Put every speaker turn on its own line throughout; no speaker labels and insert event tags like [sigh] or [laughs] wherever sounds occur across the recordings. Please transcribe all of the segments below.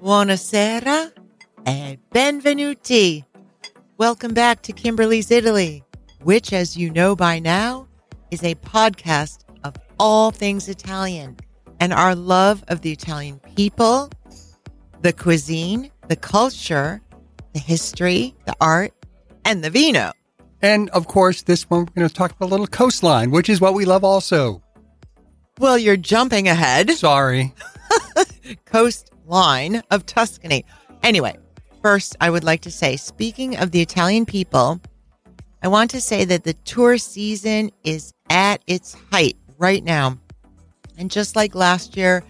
Buonasera e benvenuti. Welcome back to Kimberly's Italy, which, as you know by now, is a podcast of all things Italian and our love of the Italian people, the cuisine, the culture, the history, the art, and the vino.
And of course, this one we're going to talk about a little coastline, which is what we love also.
Well, you're jumping ahead.
Sorry. [laughs]
coastline of Tuscany. Anyway, first, I would like to say, speaking of the Italian people, I want to say that the tourist season is at its height right now. And just like last year,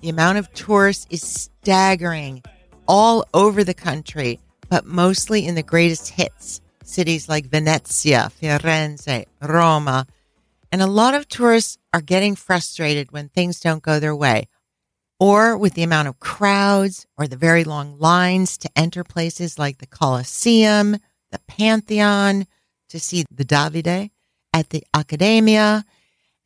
the amount of tourists is staggering all over the country, but mostly in the greatest hits cities like Venezia, Firenze, Roma. And a lot of tourists are getting frustrated when things don't go their way, or with the amount of crowds or the very long lines to enter places like the Colosseum, the Pantheon, to see the Davide at the Accademia.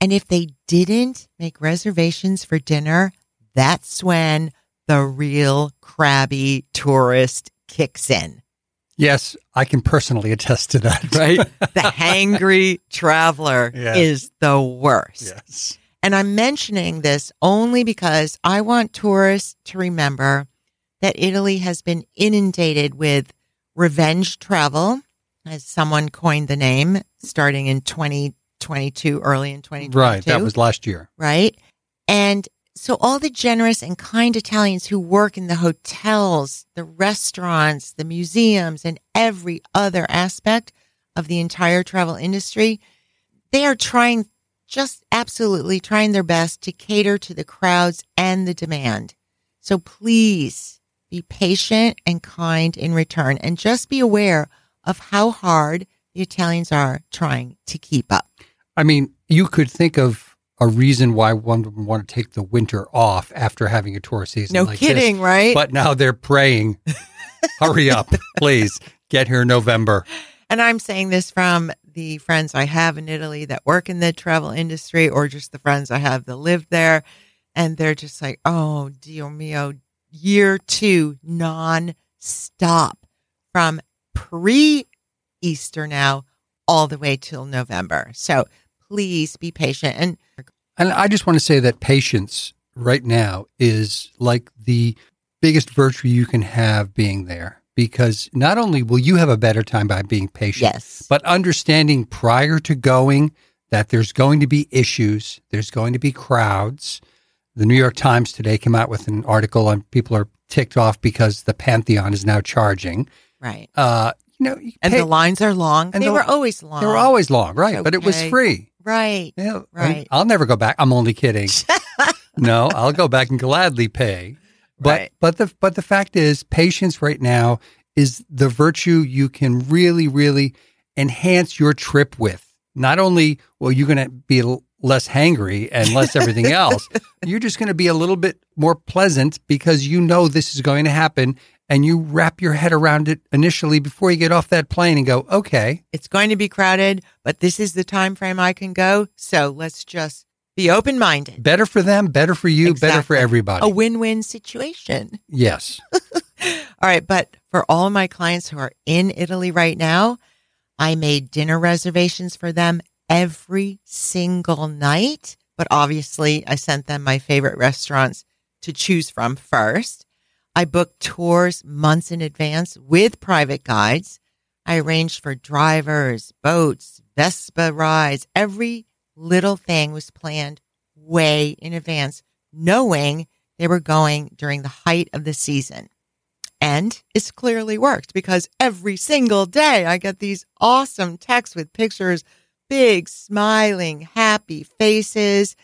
And if they didn't make reservations for dinner, that's when the real crabby tourist kicks in.
Yes, I can personally attest to that. [laughs]
Right? [laughs] the hangry traveler
Yeah.
is the worst.
yes.
And I'm mentioning this only because I want tourists to remember that Italy has been inundated with revenge travel, as someone coined the name, starting in 2022, early in 2022
Right. That was last year.
right? And so all the generous and kind Italians who work in the hotels, the restaurants, the museums, and every other aspect of the entire travel industry, they are trying just absolutely trying their best to cater to the crowds and the demand. So please be patient and kind in return and just be aware of how hard the Italians are trying to keep up.
I mean, you could think of a reason why one would want to take the winter off after having a tour season.
No
like this.
kidding, right?
But now they're praying, [laughs] hurry up, please get here November.
And I'm saying this from the friends I have in Italy that work in the travel industry or just the friends I have that live there. And they're just like, oh, Dio mio, year two non stop from pre Easter now all the way till November. So please be patient. And
And I just want to say that patience right now is like the biggest virtue you can have being there because not only will you have a better time by being patient,
yes,
but understanding prior to going that there's going to be issues, there's going to be crowds. The New York Times today came out with an article on people are ticked off because the Pantheon is now charging.
right.
Uh, you know, you
And
pay-
the lines are long.
and
they
the-
were always long.
they were always long, right? But it was free.
Right.
Yeah,
Right.
I'll never go back. I'm only kidding. [laughs] no, I'll go back and gladly pay. But
Right.
but the but the fact is, patience right now is the virtue you can really really enhance your trip with. Not only well, you're going to be less hangry and less everything [laughs] else. You're just going to be a little bit more pleasant because you know this is going to happen, and you wrap your head around it initially before you get off that plane and go, okay,
it's going to be crowded, but this is the time frame I can go. So let's just be open minded.
better for them, better for you, better for everybody.
A win win situation. [laughs]
yes.
All right. But for all my clients who are in Italy right now, I made dinner reservations for them every single night. But obviously, I sent them my favorite restaurants to choose from first. I booked tours months in advance with private guides. I arranged for drivers, boats, Vespa rides. Every little thing was planned way in advance, knowing they were going during the height of the season. And it's clearly worked because every single day I get these awesome texts with pictures, big, smiling, happy faces,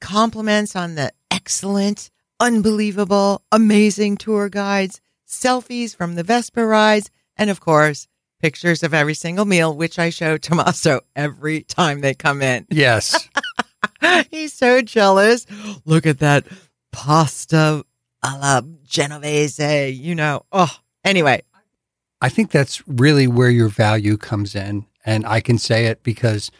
compliments on the excellent, unbelievable, amazing tour guides, selfies from the Vespa rides, and of course, pictures of every single meal, which I show Tommaso every time they come in. [laughs]
Yes.
He's so jealous. Look at that pasta alla Genovese, you know. Oh, anyway,
I think that's really where your value comes in. And I can say it because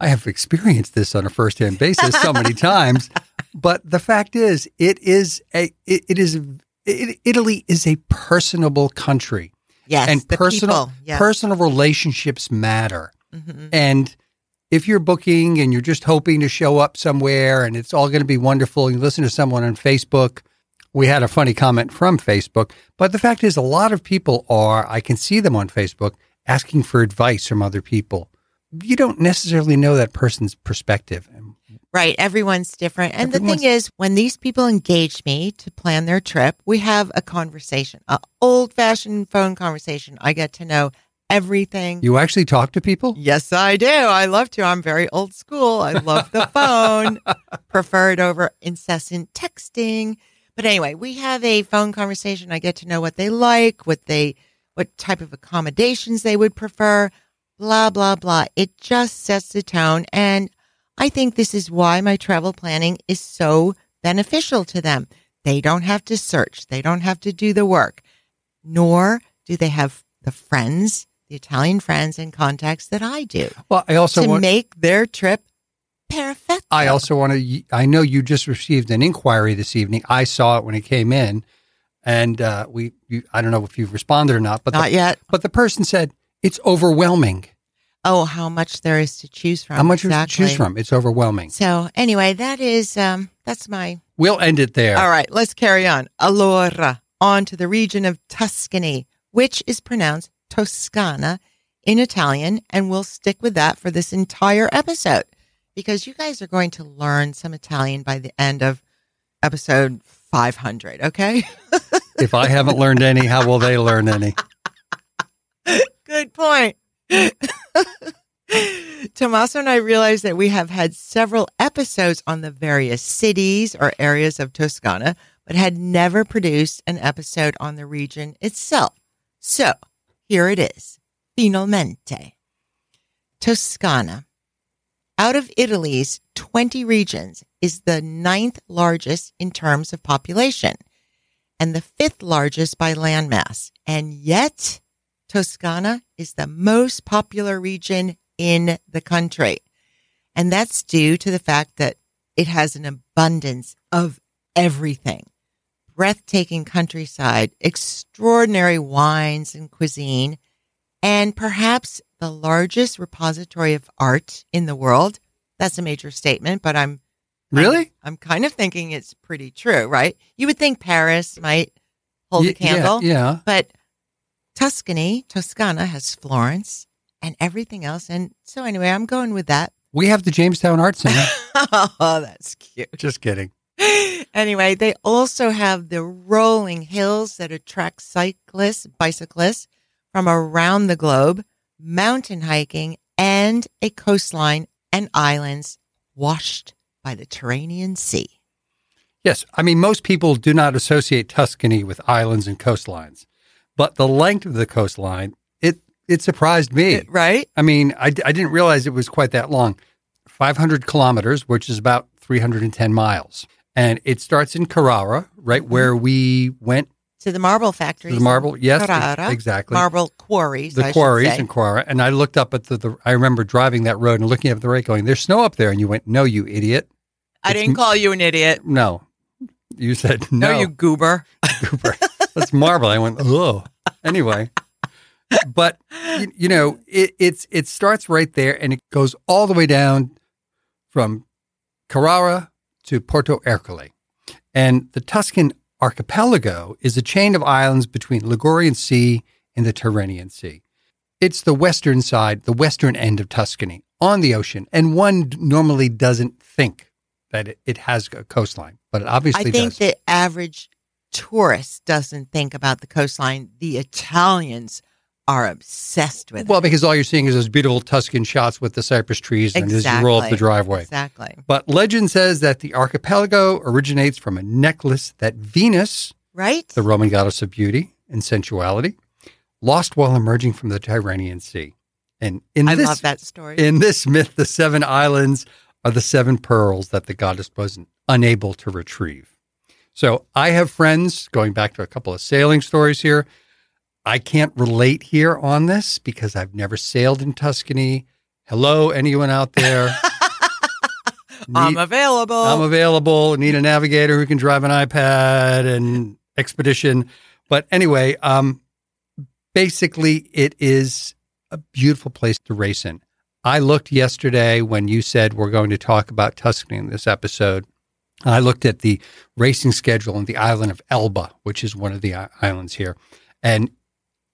I have experienced this on a first-hand basis so many [laughs] times, but the fact is, it is a it, it is it, Italy is a personable country,
Yes.
and personal.
Yeah.
personal relationships matter.
Mhm.
And if you're booking and you're just hoping to show up somewhere and it's all going to be wonderful, you listen to someone on Facebook. We had a funny comment from Facebook, but the fact is, a lot of people are, I can see them on Facebook asking for advice from other people. You don't necessarily know that person's perspective.
Right. Everyone's different. And the thing is, when these people engage me to plan their trip, we have a conversation, a old fashioned phone conversation. I get to know everything.
You actually talk to people?
Yes, I do. I love to. I'm very old school. I love the [laughs] phone, preferred over incessant texting. But anyway, we have a phone conversation. I get to know what they like, what they, what type of accommodations they would prefer, blah, blah, blah. It just sets the tone. And I think this is why my travel planning is so beneficial to them. They don't have to search. They don't have to do the work, nor do they have the friends, the Italian friends and contacts that I do
Well, I also
to
want.
make their trip perfect.
I also want to. I know you just received an inquiry this evening. I saw it when it came in, and uh, we. You, I don't know if you've responded or not, but
not
the,
yet.
but the person said it's overwhelming.
Oh, how much there is to choose from.
How much
exactly.
to choose from? It's overwhelming.
So anyway, that is um that's my
We'll end it there.
all right. Let's carry on. Allora, on to the region of Tuscany, which is pronounced Toscana in Italian, and we'll stick with that for this entire episode because you guys are going to learn some Italian by the end of episode 500. Okay.
If I haven't learned any, how will they learn any? [laughs]
Good point. [laughs] [laughs] Tommaso and I realized that we have had several episodes on the various cities or areas of Toscana, but had never produced an episode on the region itself. So here it is. Finalmente. Toscana. Out of Italy's 20 regions is the ninth largest in terms of population and the fifth largest by landmass. And yet Toscana is the most popular region in the country. And that's due to the fact that it has an abundance of everything breathtaking countryside, extraordinary wines and cuisine, and perhaps the largest repository of art in the world. That's a major statement, but I'm
Really?
I'm kind of thinking it's pretty true, right? You would think Paris might hold
Y-
a candle.
Yeah, yeah.
But Tuscany, Toscana has Florence and everything else. And so, anyway, I'm going with that.
We have the Jamestown Art Center. [laughs]
oh, that's cute.
Just kidding.
Anyway, they also have the rolling hills that attract cyclists, bicyclists from around the globe, mountain hiking, and a coastline and islands washed by the Tyrrhenian Sea.
Yes, I mean most people do not associate Tuscany with islands and coastlines, but the length of the coastline it it surprised me.
Right?
I mean, I, I didn't realize it was quite that long. 500 kilometers, which is about 310 miles. And it starts in Carrara, right mm-hmm. where we went
To the marble
to
factories.
the marble. Yes,
Carrara.
exactly.
Marble quarries.
The
should
quarries in Carrara. And I looked up at the, the, I remember driving that road and looking up at the rate going, there's snow up there. And you went, no, you idiot.
I didn't call you an idiot.
No. You said, no.
No, you goober. [laughs]
Cooper. [laughs] That's marble. I went, oh. Anyway, but you, you know, it, it's it starts right there and it goes all the way down from Carrara to Porto Ercole, and the Tuscan archipelago is a chain of islands between Ligurian Sea and the Tyrrhenian Sea. It's the western side, the western end of Tuscany on the ocean, and one normally doesn't think that it, it has a coastline, but it obviously
I think
does.
the average tourist doesn't think about the coastline. The Italians are obsessed with
Well,
it.
because all you're seeing is those beautiful Tuscan shots with the cypress trees and as you roll up the driveway.
Exactly.
But legend says that the archipelago originates from a necklace that Venus,
Right?
the Roman goddess of beauty and sensuality, lost while emerging from the Tyrrhenian Sea. And in
I
this
love that story.
in this myth, the seven islands are the seven pearls that the goddess was unable to retrieve. So I have friends going back to a couple of sailing stories here. I can't relate here on this because I've never sailed in Tuscany, Hello, anyone out there? [laughs]
I'm available.
I'm available. Need a navigator who can drive an iPad and expedition. But anyway, um, basically, it is a beautiful place to race in. I looked yesterday when you said we're going to talk about Tuscany in this episode. I looked at the racing schedule on the island of Elba, which is one of the islands here. And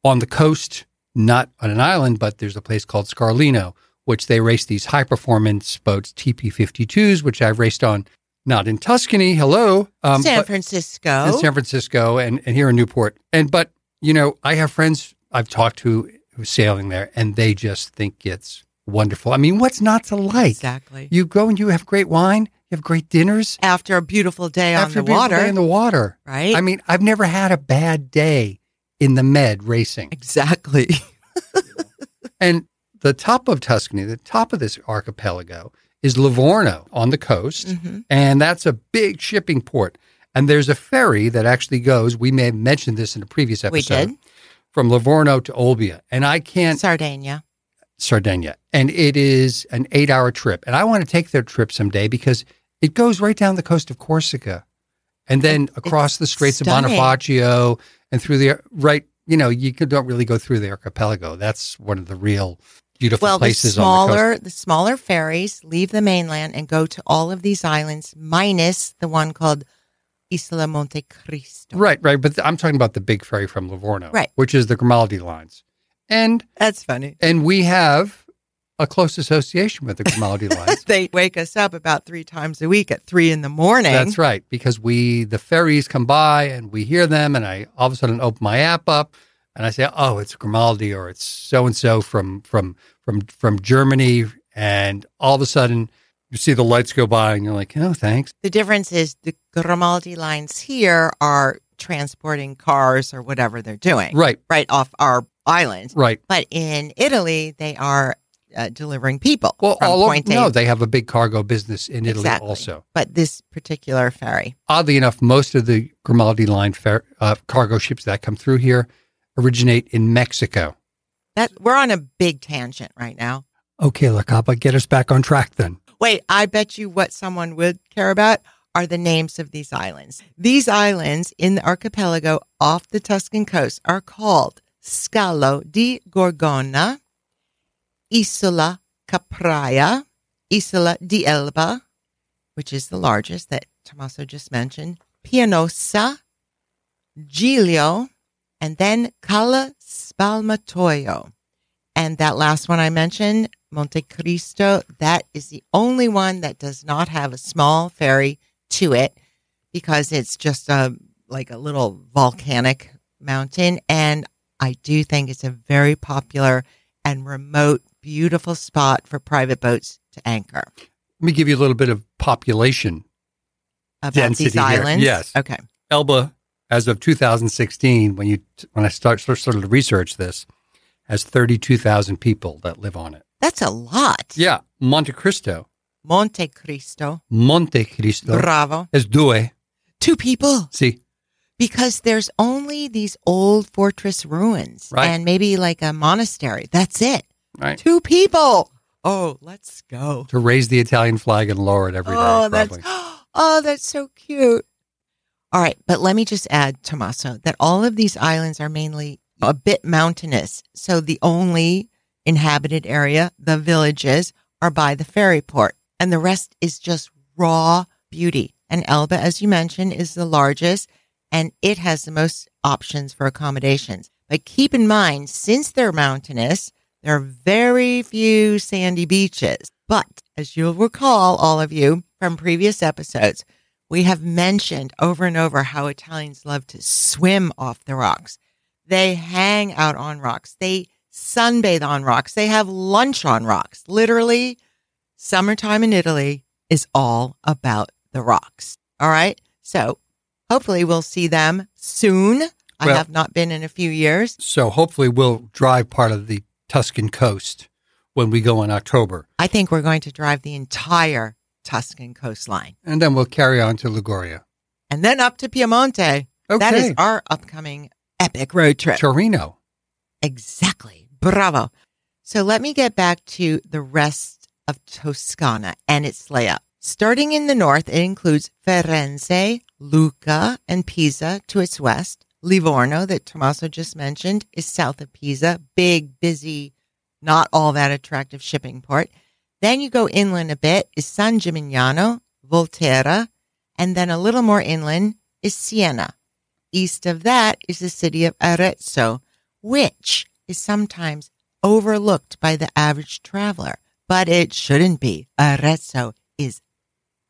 on the coast, not on an island, but there's a place called Scarlino, which they race these high performance boats, TP52s, which I've raced on, not in Tuscany. Hello. Um,
San Francisco.
in San Francisco and, and here in Newport. And but you know, I have friends I've talked to who's sailing there, and they just think it's wonderful. I mean, what's not to like?
exactly.
You go and you have great wine, you have great dinners
After a beautiful day on
after
the
a beautiful
water,
in the water.
right?
I mean, I've never had a bad day in the Med racing.
exactly. [laughs]
And the top of Tuscany, the top of this archipelago, is Livorno on the coast.
Mhm.
and that's a big shipping port. And there's a ferry that actually goes. We may have mentioned this in a previous
We
episode.
did.
From Livorno to Olbia, and I can't
Sardinia.
Sardinia, and it is an eight-hour trip. And I want to take their trip someday because it goes right down the coast of Corsica, and then
It-
across the Straits
stunning.
of Bonifacio, and through the right. You know, you don't really go through the archipelago. That's one of the real beautiful
Well, the
places on the coast.
smaller the smaller ferries leave the mainland and go to all of these islands, minus the one called Isla Monte Cristo.
Right, right. But I'm talking about the big ferry from Livorno,
Right.
which is the Grimaldi lines. And
That's funny.
and we have a close association with the Grimaldi [laughs] lines.
They wake us up about three times a week at three in the morning.
That's right, because we the ferries come by and we hear them, and I all of a sudden open my app up and I say, "Oh, it's Grimaldi or it's so and so from from from from Germany," and all of a sudden you see the lights go by, and you're like, "Oh, thanks."
The difference is the Grimaldi lines here are transporting cars or whatever they're doing
Right,
right off our island.
right.
But in Italy, they are uh, delivering people
Well, all over, no, they have a big cargo business in Italy
Exactly.
also.
But this particular ferry,
oddly enough, most of the Grimaldi line fer- uh, cargo ships that come through here originate in Mexico.
that we're on a big tangent right now.
Okay, La Capa, get us back on track then.
Wait, I bet you what someone would care about are the names of these islands. These islands in the archipelago off the Tuscan coast are called Scalo di Gorgona, Isola Capraia, Isola di Elba, which is the largest that Tommaso just mentioned, Pianosa, Giglio, and then Cala Spalmatoio. And that last one I mentioned, Monte Cristo, that is the only one that does not have a small ferry to it because it's just a like a little volcanic mountain. And I do think it's a very popular and remote, beautiful spot for private boats to anchor.
Let me give you a little bit of population.
About
Density
these
here, yes.
Okay.
Elba, as of 2016, when you when I start, started to research this, has 32,000 people that live on it.
That's a lot.
Yeah, Monte Cristo,
Monte Cristo.
Monte Cristo,
Bravo.
is due.
Two people.
See,
because there's only these old fortress ruins
Right.
and maybe like a monastery. That's it.
Right?
Two people. Oh, let's go.
To raise the Italian flag and lower it every day.
Oh, that's
probably. [gasps]
oh, that's so cute. All right, but let me just add, Tommaso, that all of these islands are mainly a bit mountainous. So the only inhabited area, the villages, are by the ferry port, and the rest is just raw beauty. And Elba, as you mentioned, is the largest, and it has the most options for accommodations. But keep in mind, since they're mountainous, there are very few sandy beaches. But as you'll recall, all of you from previous episodes, we have mentioned over and over how Italians love to swim off the rocks. They hang out on rocks. They sunbathe on rocks. They have lunch on rocks. Literally, summertime in Italy is all about the rocks. All right. So hopefully we'll see them soon. I have not been in a few years.
So hopefully we'll drive part of the Tuscan coast when we go in October.
I think we're going to drive the entire Tuscan coastline
And then we'll carry on to Liguria.
and then up to Piemonte.
Okay.
That is our upcoming epic road trip.
Torino.
Exactly. Bravo. So let me get back to the rest of Toscana and its layout. Starting in the north, it includes Firenze, Lucca, and Pisa to its west. Livorno, that Tommaso just mentioned, is south of Pisa. Big, busy, not all that attractive shipping port. Then you go inland a bit is San Gimignano, Volterra, and then a little more inland is Siena. East of that is the city of Arezzo, which is sometimes overlooked by the average traveler, but it shouldn't be. Arezzo is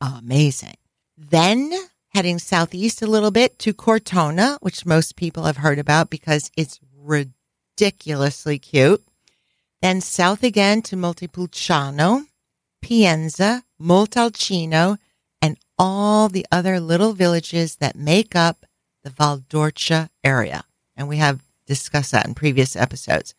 amazing. Then heading southeast a little bit to Cortona, which most people have heard about because it's ridiculously cute. Then south again to Montepulciano, Pienza, Montalcino, and all the other little villages that make up the Valdorcia area. And we have discussed that in previous episodes.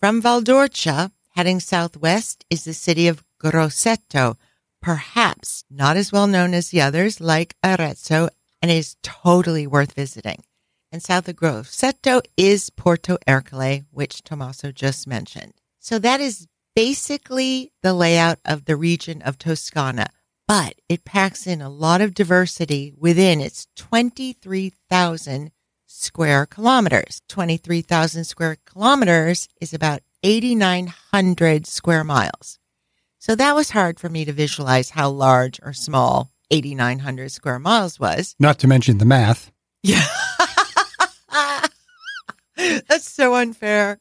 From Valdorcia, heading southwest, is the city of Grosseto, perhaps not as well known as the others like Arezzo, and is totally worth visiting. And south of Grosseto is Porto Ercole, which Tommaso just mentioned. So that is basically the layout of the region of Toscana, but it packs in a lot of diversity within its 23,000 square kilometers. 23,000 square kilometers is about 8,900 square miles. So that was hard for me to visualize how large or small 8,900 square miles was.
Not to mention the math.
Yeah. [laughs] That's so unfair.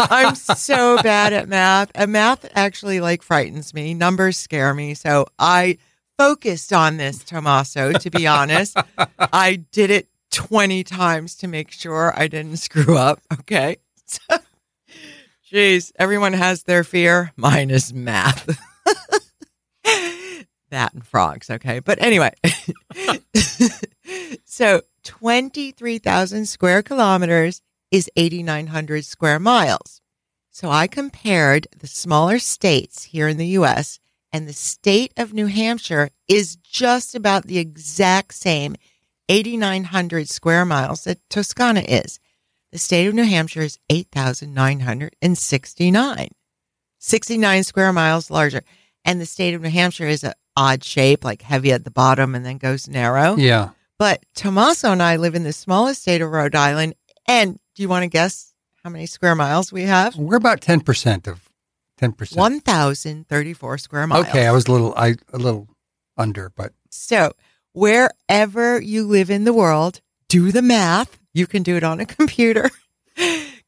I'm so bad at math. And math actually like frightens me. Numbers scare me. So I focused on this, Tommaso, to be honest. I did it 20 times to make sure I didn't screw up. Okay. [laughs] So, geez, everyone has their fear. Mine is math. [laughs] that and frogs. Okay. But anyway, [laughs] so 23,000 square kilometers is 8,900 square miles. So I compared the smaller states here in the US and the state of New Hampshire is just about the exact same 8,900 square miles that Toscana is. The state of New Hampshire is 8,969, 69 square miles larger. And the state of New Hampshire is an odd shape, like heavy at the bottom and then goes narrow.
Yeah.
But Tommaso and I live in the smallest state of Rhode Island. And do you want to guess how many square miles we have?
We're about 10% of 10%.
1,034 square miles.
Okay, I was a little I a little under, but
So wherever you live in the world, do the math. You can do it on a [laughs] computer.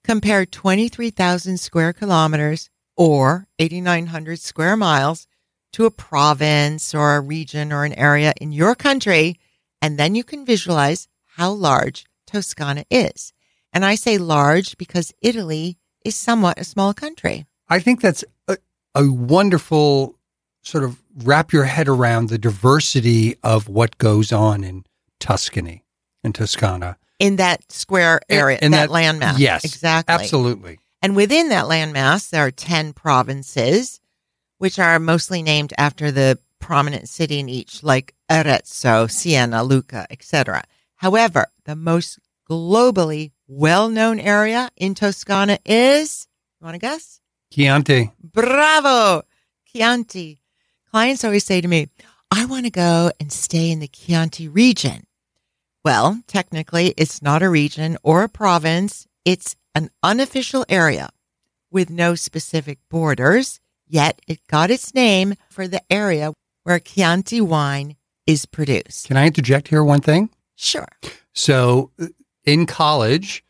Compare 23,000 square kilometers or 8,900 square miles to a province or a region or an area in your country. And then you can visualize how large Toscana is. And I say large because Italy is somewhat a small country.
I think that's a, a wonderful sort of wrap your head around the diversity of what goes on in Tuscany and Toscana.
In that square area,
In
that,
that-
landmass.
Yes,
Exactly.
Absolutely.
And within that landmass, there are 10 provinces, which are mostly named after the prominent city in each, like Arezzo, Siena, Lucca, etc. However, the most globally well-known area in Toscana is, you want to guess?
Chianti.
Bravo! Chianti. Clients always say to me, I want to go and stay in the Chianti region. Well, technically, it's not a region or a province. It's an unofficial area with no specific borders, yet it got its name for the area where Chianti wine is produced.
Can I interject here one thing?
Sure.
So in college,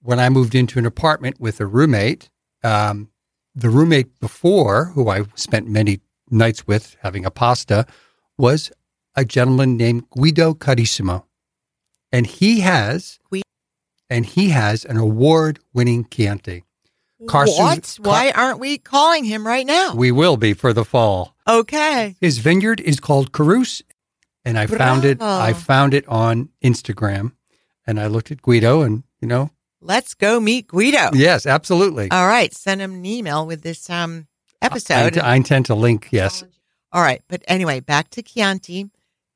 when I moved into an apartment with a roommate, um, the roommate before, who I spent many nights with having a pasta, was a gentleman named Guido Carissimo. And he has
Gui-
and he has an award-winning Chianti. Carson's-
what? Why aren't we calling him right now?
We will be for the fall.
okay.
His vineyard is called Caruso, and I found it. I found it on Instagram, and I looked at Guido, and you know,
Let's go meet Guido.
yes, absolutely.
All right, send him an email with this um
I,
episode.
I intend to link. Yes,
All right, but anyway, back to Chianti.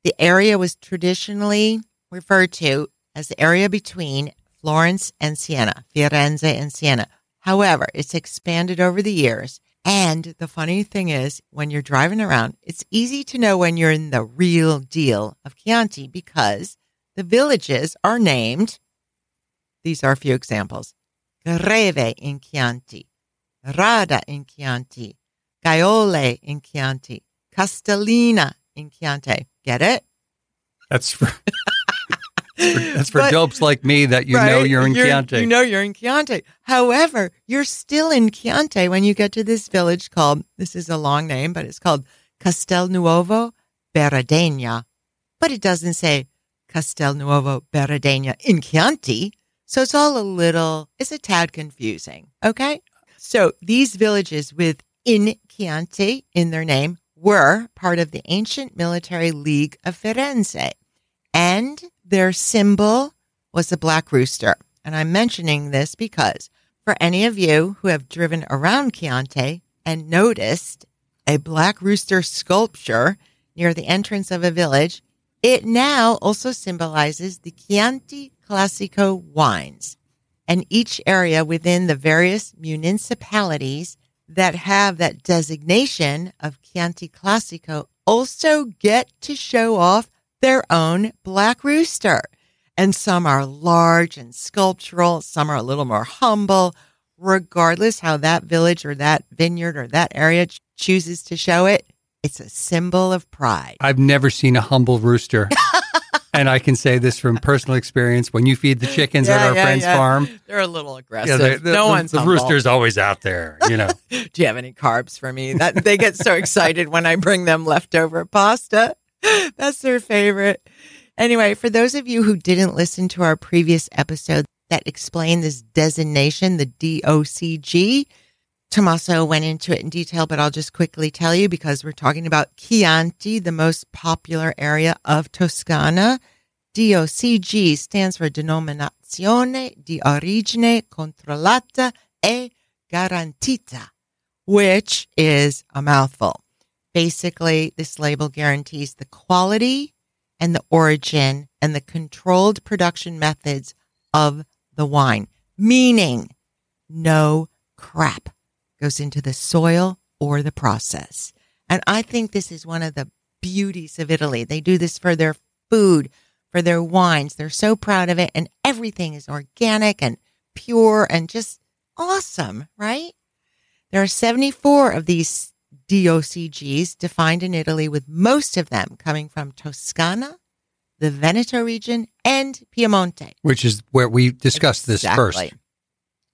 The area was traditionally referred to as the area between Florence and Siena, Firenze and Siena. However, it's expanded over the years. And the funny thing is, when you're driving around, it's easy to know when you're in the real deal of Chianti because the villages are named. These are a few examples. Greve in Chianti, Radda in Chianti, Gaiole in Chianti, Castellina in Chianti. Get it?
That's [laughs] [laughs] for, [laughs] that's for
But-
dopes like me that you know you're in Chianti.
You know you're in Chianti. However, you're still in Chianti when you get to this village called, this is a long name, but it's called Castelnuovo Berardegna. But it doesn't say Castelnuovo Berardegna in Chianti. So it's all a little, it's a tad confusing. Okay. So these villages with in Chianti in their name were part of the ancient military league of Firenze. And their symbol was a black rooster. And I'm mentioning this because for any of you who have driven around Chianti and noticed a black rooster sculpture near the entrance of a village, it now also symbolizes the Chianti Classico wines. And each area within the various municipalities that have that designation of Chianti Classico also get to show off their own black rooster. And some are large and sculptural, some are a little more humble. Regardless how that village or that vineyard or that area ch- chooses to show it, it's a symbol of pride.
I've never seen a humble rooster. [laughs] and I can say this from personal experience. When you feed the chickens at our
yeah,
friend's
yeah.
farm,
They're a little
yeah,
aggressive.
the, the,
no
the-
one's
the
humble.
rooster's always out there, you know. [laughs]
Do you have any carbs for me? That they get so [laughs] excited when I bring them leftover pasta. [laughs] That's their favorite. Anyway, for those of you who didn't listen to our previous episode that explained this designation, the DOCG, Tommaso went into it in detail, but I'll just quickly tell you because we're talking about Chianti, the most popular area of Toscana. DOCG stands for Denominazione di Origine Controllata e Garantita, which is a mouthful. Basically, this label guarantees the quality and the origin and the controlled production methods of the wine, meaning no crap goes into the soil or the process. And I think this is one of the beauties of Italy. They do this for their food, for their wines. They're so proud of it, and everything is organic and pure and just awesome, right? There are 74 of these DOCGs defined in Italy, with most of them coming from Toscana, the Veneto region, and Piemonte.
Which is where we discussed this first.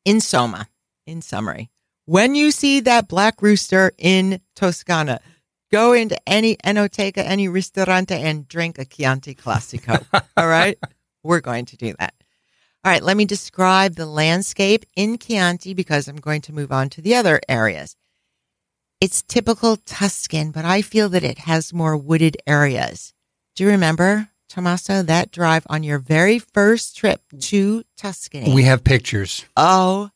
In Soma, in summary, when you see that black rooster in Toscana, go into any enoteca, any ristorante, and drink a Chianti Classico. [laughs] All right? We're going to do that. All right, let me describe the landscape in Chianti because I'm going to move on to the other areas. It's typical Tuscan, but I feel that it has more wooded areas. Do you remember, Tommaso, that drive on your very first trip to Tuscany?
We have pictures.
Oh,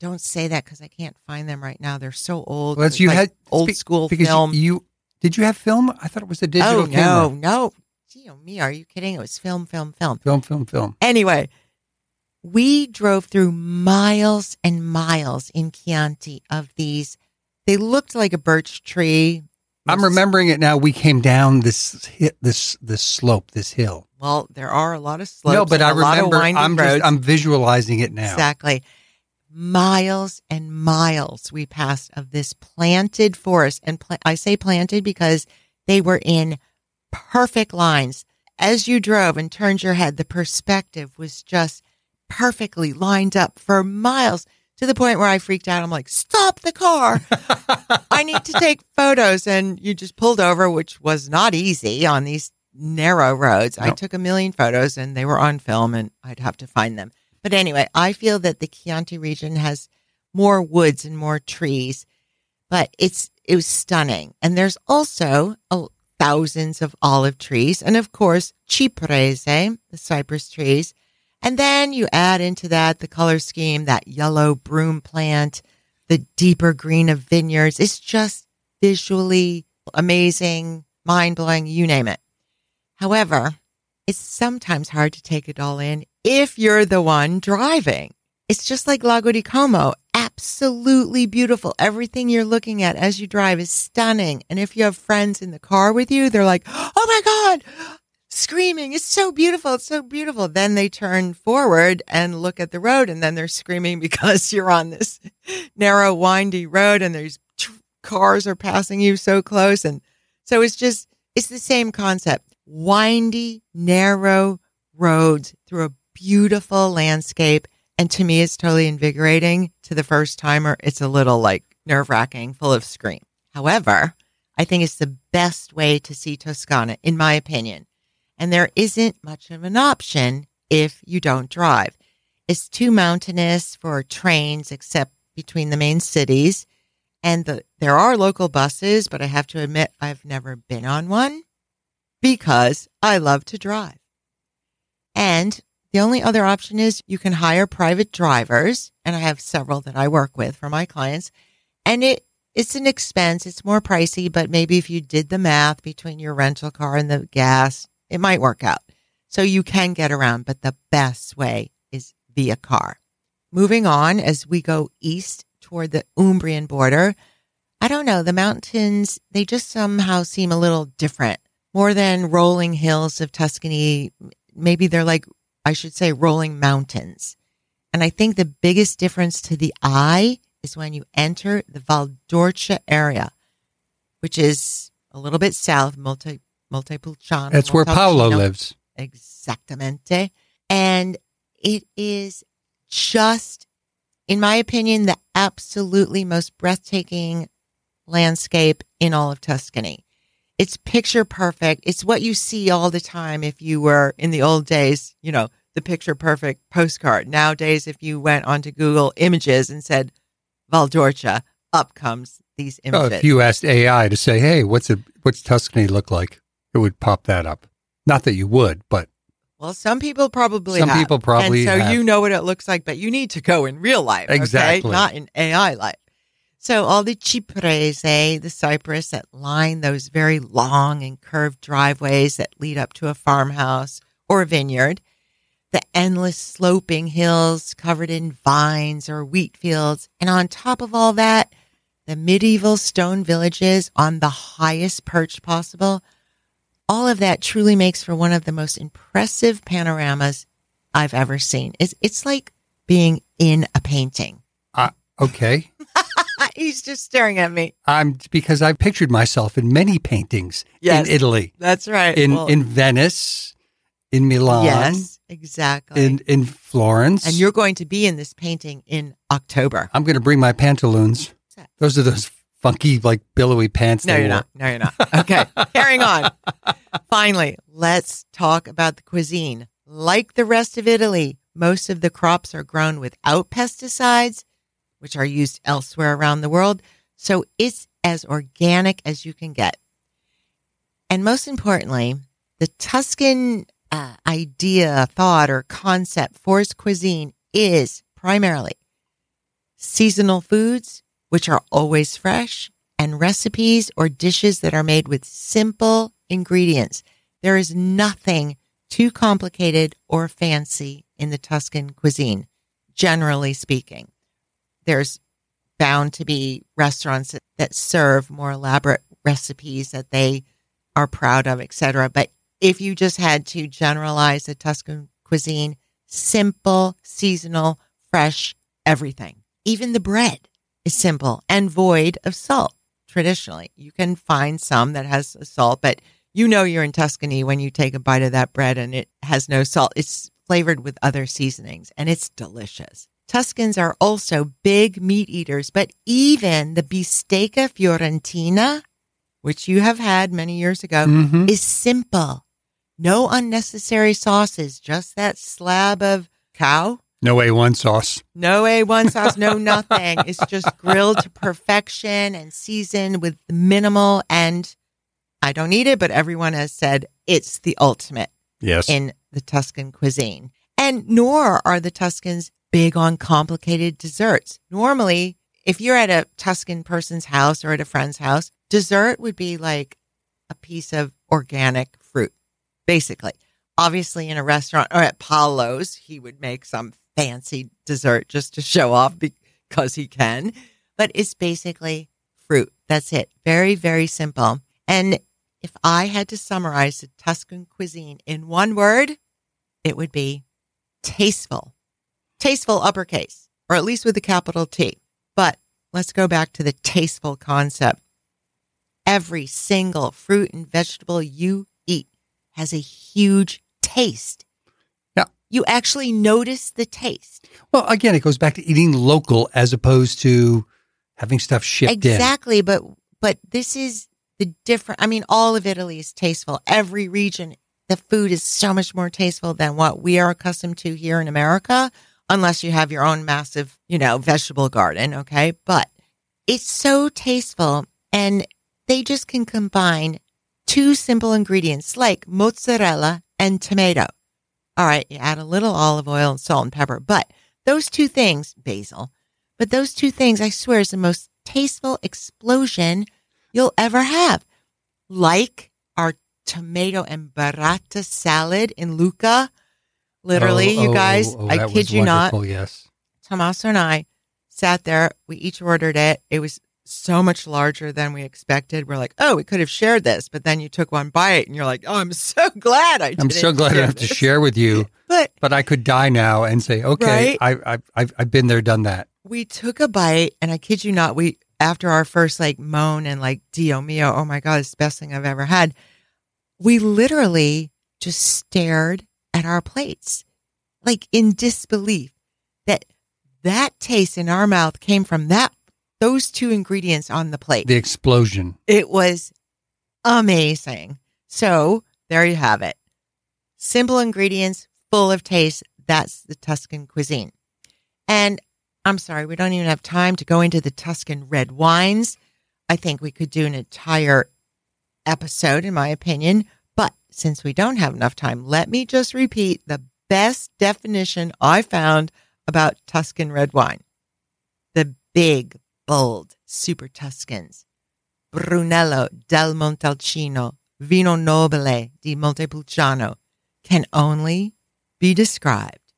don't say that because I can't find them right now. They're so old.
Well, you
like
had
old
spe-
school
because
film.
You, you- did you have film? I thought it was a digital
oh
camera.
no, no, Gee, oh, me, are you kidding? It was film, film, film.
Film, film, film.
Anyway, we drove through miles and miles in Chianti of these. They looked like a birch tree.
I'm remembering it now. We came down this hi- this this slope, this hill.
Well, there are a lot of slopes.
no, but I
a lot of
remember. I'm
roads.
just I'm visualizing it now.
Exactly. Miles and miles we passed of this planted forest. And pla- I say planted because they were in perfect lines. As you drove and turned your head, the perspective was just perfectly lined up for miles to the point where I freaked out. I'm like, stop the car. [laughs] I need to take photos. And you just pulled over, which was not easy on these narrow roads. I took a million photos and they were on film and I'd have to find them. But anyway, I feel that the Chianti region has more woods and more trees, but it's it was stunning. And there's also a, thousands of olive trees, and of course ciprese, the cypress trees. And then you add into that the color scheme, that yellow broom plant, the deeper green of vineyards. It's just visually amazing, mind blowing, you name it. However, it's sometimes hard to take it all in if you're the one driving. It's just like Lago di Como absolutely beautiful. Everything you're looking at as you drive is stunning. And if you have friends in the car with you, they're like, Oh my God, screaming. It's so beautiful. It's so beautiful. Then they turn forward and look at the road and then they're screaming [laughs] because you're on this narrow, windy road and there's tr- cars are passing you so close. And so it's just, it's the same concept. Windy, narrow roads through a beautiful landscape. And to me, it's totally invigorating. To the first timer, it's a little like nerve wracking, full of scream. However, I think it's the best way to see Toscana, in my opinion. And there isn't much of an option if you don't drive. It's too mountainous for trains, except between the main cities. And the, there are local buses, but I have to admit, I've never been on one because I love to drive. And the only other option is you can hire private drivers, and I have several that I work with for my clients. And it it's an expense, it's more pricey, but maybe if you did the math between your rental car and the gas, it might work out. So you can get around, but the best way is via car. Moving on as we go east toward the Umbrian border, I don't know, the mountains, they just somehow seem a little different. More than rolling hills of Tuscany, maybe they're like I should say rolling mountains. And I think the biggest difference to the eye is when you enter the Valdorcia area, which is a little bit south, Multi Montepulciano.
That's where Paolo lives.
Exactamente. And it is just, in my opinion, the absolutely most breathtaking landscape in all of Tuscany. It's picture perfect. It's what you see all the time if you were in the old days, you know, the picture perfect postcard. Nowadays, if you went onto Google Images and said Valdorcia, up comes these images.
Oh, if you asked AI to say, "Hey, what's it? What's Tuscany look like?" It would pop that up. Not that you would, but
well, some people probably
some
have.
people probably
and so
have.
you know what it looks like, but you need to go in real life, okay?
Exactly.
not in AI life. So all the ciprese, the cypress that line those very long and curved driveways that lead up to a farmhouse or a vineyard, the endless sloping hills covered in vines or wheat fields, and on top of all that, the medieval stone villages on the highest perch possible. All of that truly makes for one of the most impressive panoramas I've ever seen. It's it's like being in a painting.
uh, okay. [laughs]
He's just staring at me.
I'm because I've pictured myself in many paintings
Yes.
in Italy,
That's right.
in
Well,
in Venice, in Milan,
yes, exactly.
in in Florence.
and you're going to be in this painting in October.
I'm going to bring my pantaloons. Those are those funky, like billowy pants.
No, you're
wore.
not. No, you're not. Okay, carrying on. Finally, let's talk about the cuisine. Like the rest of Italy, most of the crops are grown without pesticides, which are used elsewhere around the world. So it's as organic as you can get. And most importantly, the Tuscan uh, idea, thought, or concept for its cuisine is primarily seasonal foods, which are always fresh, and recipes or dishes that are made with simple ingredients. There is nothing too complicated or fancy in the Tuscan cuisine, generally speaking. There's bound to be restaurants that, serve more elaborate recipes that they are proud of, etc. But if you just had to generalize the Tuscan cuisine, simple, seasonal, fresh, everything. Even the bread is simple and void of salt. Traditionally, you can find some that has salt, but you know you're in Tuscany when you take a bite of that bread and it has no salt. It's flavored with other seasonings and it's delicious. Tuscans are also big meat eaters, but even the bistecca fiorentina, which you have had many years ago,
Mhm.
is simple. No unnecessary sauces, just that slab of cow.
No A1 sauce.
No A1 sauce, no nothing. [laughs] It's just grilled to perfection and seasoned with minimal. And I don't need it, but everyone has said it's the ultimate
Yes.
in the Tuscan cuisine. And nor are the Tuscans big on complicated desserts. Normally, if you're at a Tuscan person's house or at a friend's house, dessert would be like a piece of organic fruit, basically. Obviously, in a restaurant or at Paolo's, he would make some fancy dessert just to show off because he can, but it's basically fruit. That's it. Very, very simple. And if I had to summarize the Tuscan cuisine in one word, it would be tasteful. Tasteful uppercase, or at least with a capital T. But let's go back to the tasteful concept. Every single fruit and vegetable you eat has a huge taste. You actually notice the taste.
Well, again, it goes back to eating local as opposed to having stuff shipped in.
Exactly, but but this is the different I mean all of Italy is tasteful. Every region the food is so much more tasteful than what we are accustomed to here in America unless you have your own massive, you know, vegetable garden, okay? But it's so tasteful and they just can combine two simple ingredients like mozzarella and tomato. All right, you add a little olive oil and salt and pepper, but those two things, basil, but those two things, I swear, is the most tasteful explosion you'll ever have. Like our tomato and burrata salad in Lucca. Literally,
Oh,
you
oh,
guys,
oh, oh,
I kid you not.
Yes.
Tommaso and I sat there. We each ordered it. It was so much larger than we expected. We're like, oh, we could have shared this, but then you took one bite and you're like, oh, I'm [laughs] so glad I did.
I'm so glad I have to share with you, [laughs]
But
but I could die now and say, okay,
Right?
I, I, I've, I've been there, done that.
we took a bite, and I kid you not, we after our first like moan and like Dio mio, oh my god, it's the best thing I've ever had. We literally just stared at our plates, like in disbelief that that taste in our mouth came from that those two ingredients on the plate.
The explosion.
It was amazing. So there you have it. Simple ingredients, full of taste. That's the Tuscan cuisine. And I'm sorry, we don't even have time to go into the Tuscan red wines. I think we could do an entire episode, in my opinion. But since we don't have enough time, let me just repeat the best definition I found about Tuscan red wine. The big, bold Super Tuscans. Brunello del Montalcino, Vino Nobile di Montepulciano can only be described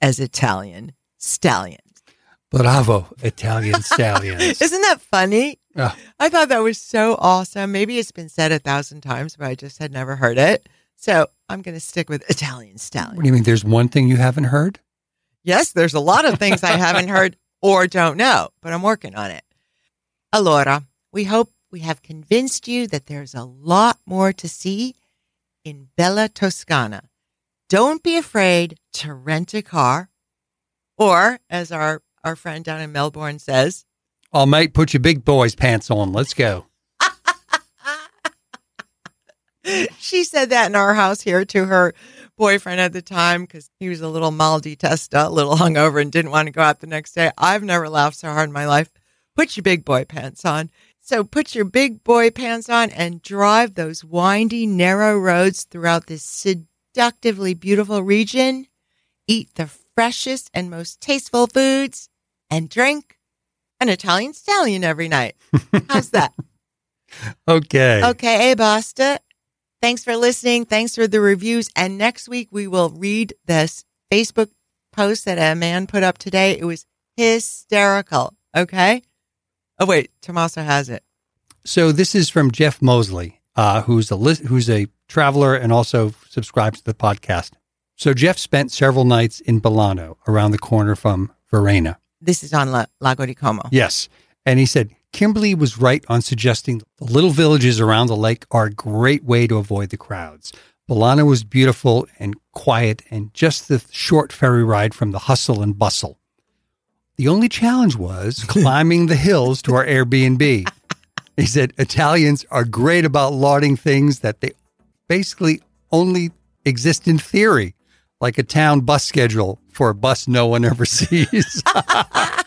as Italian stallions.
Bravo, Italian [laughs] stallions.
Isn't that funny? I thought that was so awesome. Maybe it's been said a thousand times, but I just had never heard it. So I'm going to stick with Italian stallions.
what
stallion.
do you mean? There's one thing you haven't heard?
Yes, there's a lot of things I haven't heard or don't know, but I'm working on it. Allora, we hope we have convinced you that there's a lot more to see in Bella Toscana. Don't be afraid to rent a car, or as our, our friend down in Melbourne says,
Oh, mate, put your big boys pants on. Let's go. [laughs]
she said that in our house here to her boyfriend at the time because he was a little mal di testa, a little [laughs] hungover, and didn't want to go out the next day. I've never laughed so hard in my life. Put your big boy pants on. So put your big boy pants on and drive those windy, narrow roads throughout this seductively beautiful region. Eat the freshest and most tasteful foods and drink an Italian stallion every night. [laughs] How's that?
Okay.
Okay, basta. Thanks for listening. Thanks for the reviews. And next week we will read this Facebook post that a man put up today. It was hysterical. Okay. Oh wait, Tommaso has it.
So this is from Jeff Mosley, uh, who's a list, who's a traveler and also subscribes to the podcast. So Jeff spent several nights in Bellano, around the corner from Varenna.
This is on La- Lago di Como.
Yes, and he said Kimberly was right on suggesting the little villages around the lake are a great way to avoid the crowds. Bellano was beautiful and quiet, and just the short ferry ride from the hustle and bustle. The only challenge was [laughs] climbing the hills to our Airbnb. He said Italians are great about lauding things that they basically only exist in theory, like a town bus schedule for a bus no one ever [laughs] sees. [laughs]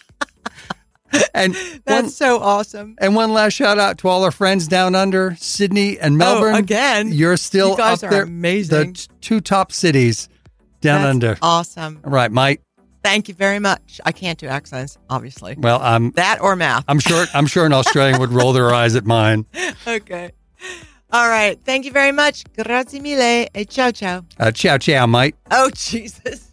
[laughs] and
That's
one,
so awesome.
and one last shout out to all our friends down under Sydney and Melbourne.
Oh, again.
You're still
You guys
up
are
there.
amazing.
The t- two top cities down
That's
under.
Awesome.
All right, Mike.
Thank you very much. I can't do accents, obviously.
Well, I'm
That or math.
I'm sure I'm sure an [laughs] Australian would roll their eyes at mine.
okay. All right. Thank you very much. Grazie mille. E ciao ciao.
Uh, ciao, ciao, Mike.
Oh, [laughs] Jesus.